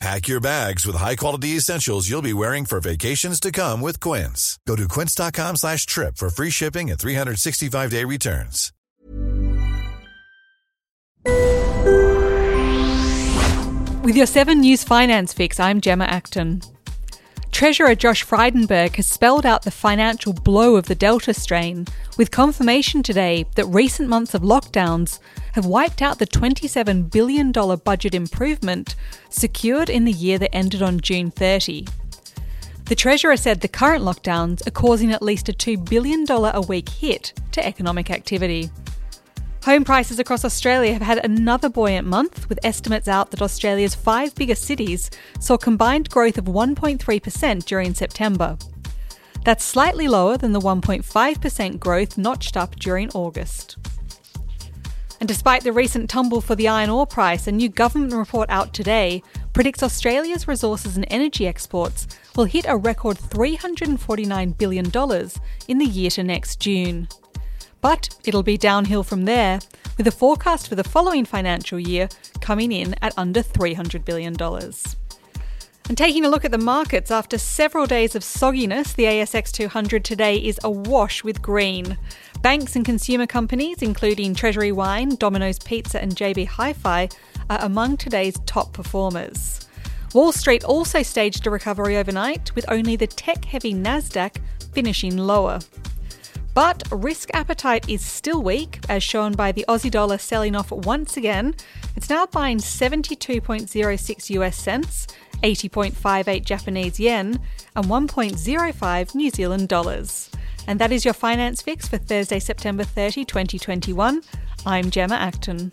Pack your bags with high-quality essentials you'll be wearing for vacations to come with Quince. Go to quince.com slash trip for free shipping and 365-day returns. With your 7 News Finance Fix, I'm Gemma Acton. Treasurer Josh Frydenberg has spelled out the financial blow of the Delta strain, with confirmation today that recent months of lockdowns have wiped out the $27 billion budget improvement secured in the year that ended on June 30. The Treasurer said the current lockdowns are causing at least a $2 billion a week hit to economic activity. Home prices across Australia have had another buoyant month, with estimates out that Australia's five biggest cities saw combined growth of 1.3% during September. That's slightly lower than the 1.5% growth notched up during August. And despite the recent tumble for the iron ore price, a new government report out today predicts Australia's resources and energy exports will hit a record $349 billion in the year to next June. But it'll be downhill from there, with a forecast for the following financial year coming in at under $300 billion. And taking a look at the markets, after several days of sogginess, the ASX 200 today is awash with green. Banks and consumer companies, including Treasury Wine, Domino's Pizza, and JB Hi Fi, are among today's top performers. Wall Street also staged a recovery overnight, with only the tech heavy NASDAQ finishing lower. But risk appetite is still weak, as shown by the Aussie dollar selling off once again. It's now buying 72.06 US cents, 80.58 Japanese yen, and 1.05 New Zealand dollars. And that is your finance fix for Thursday, September 30, 2021. I'm Gemma Acton.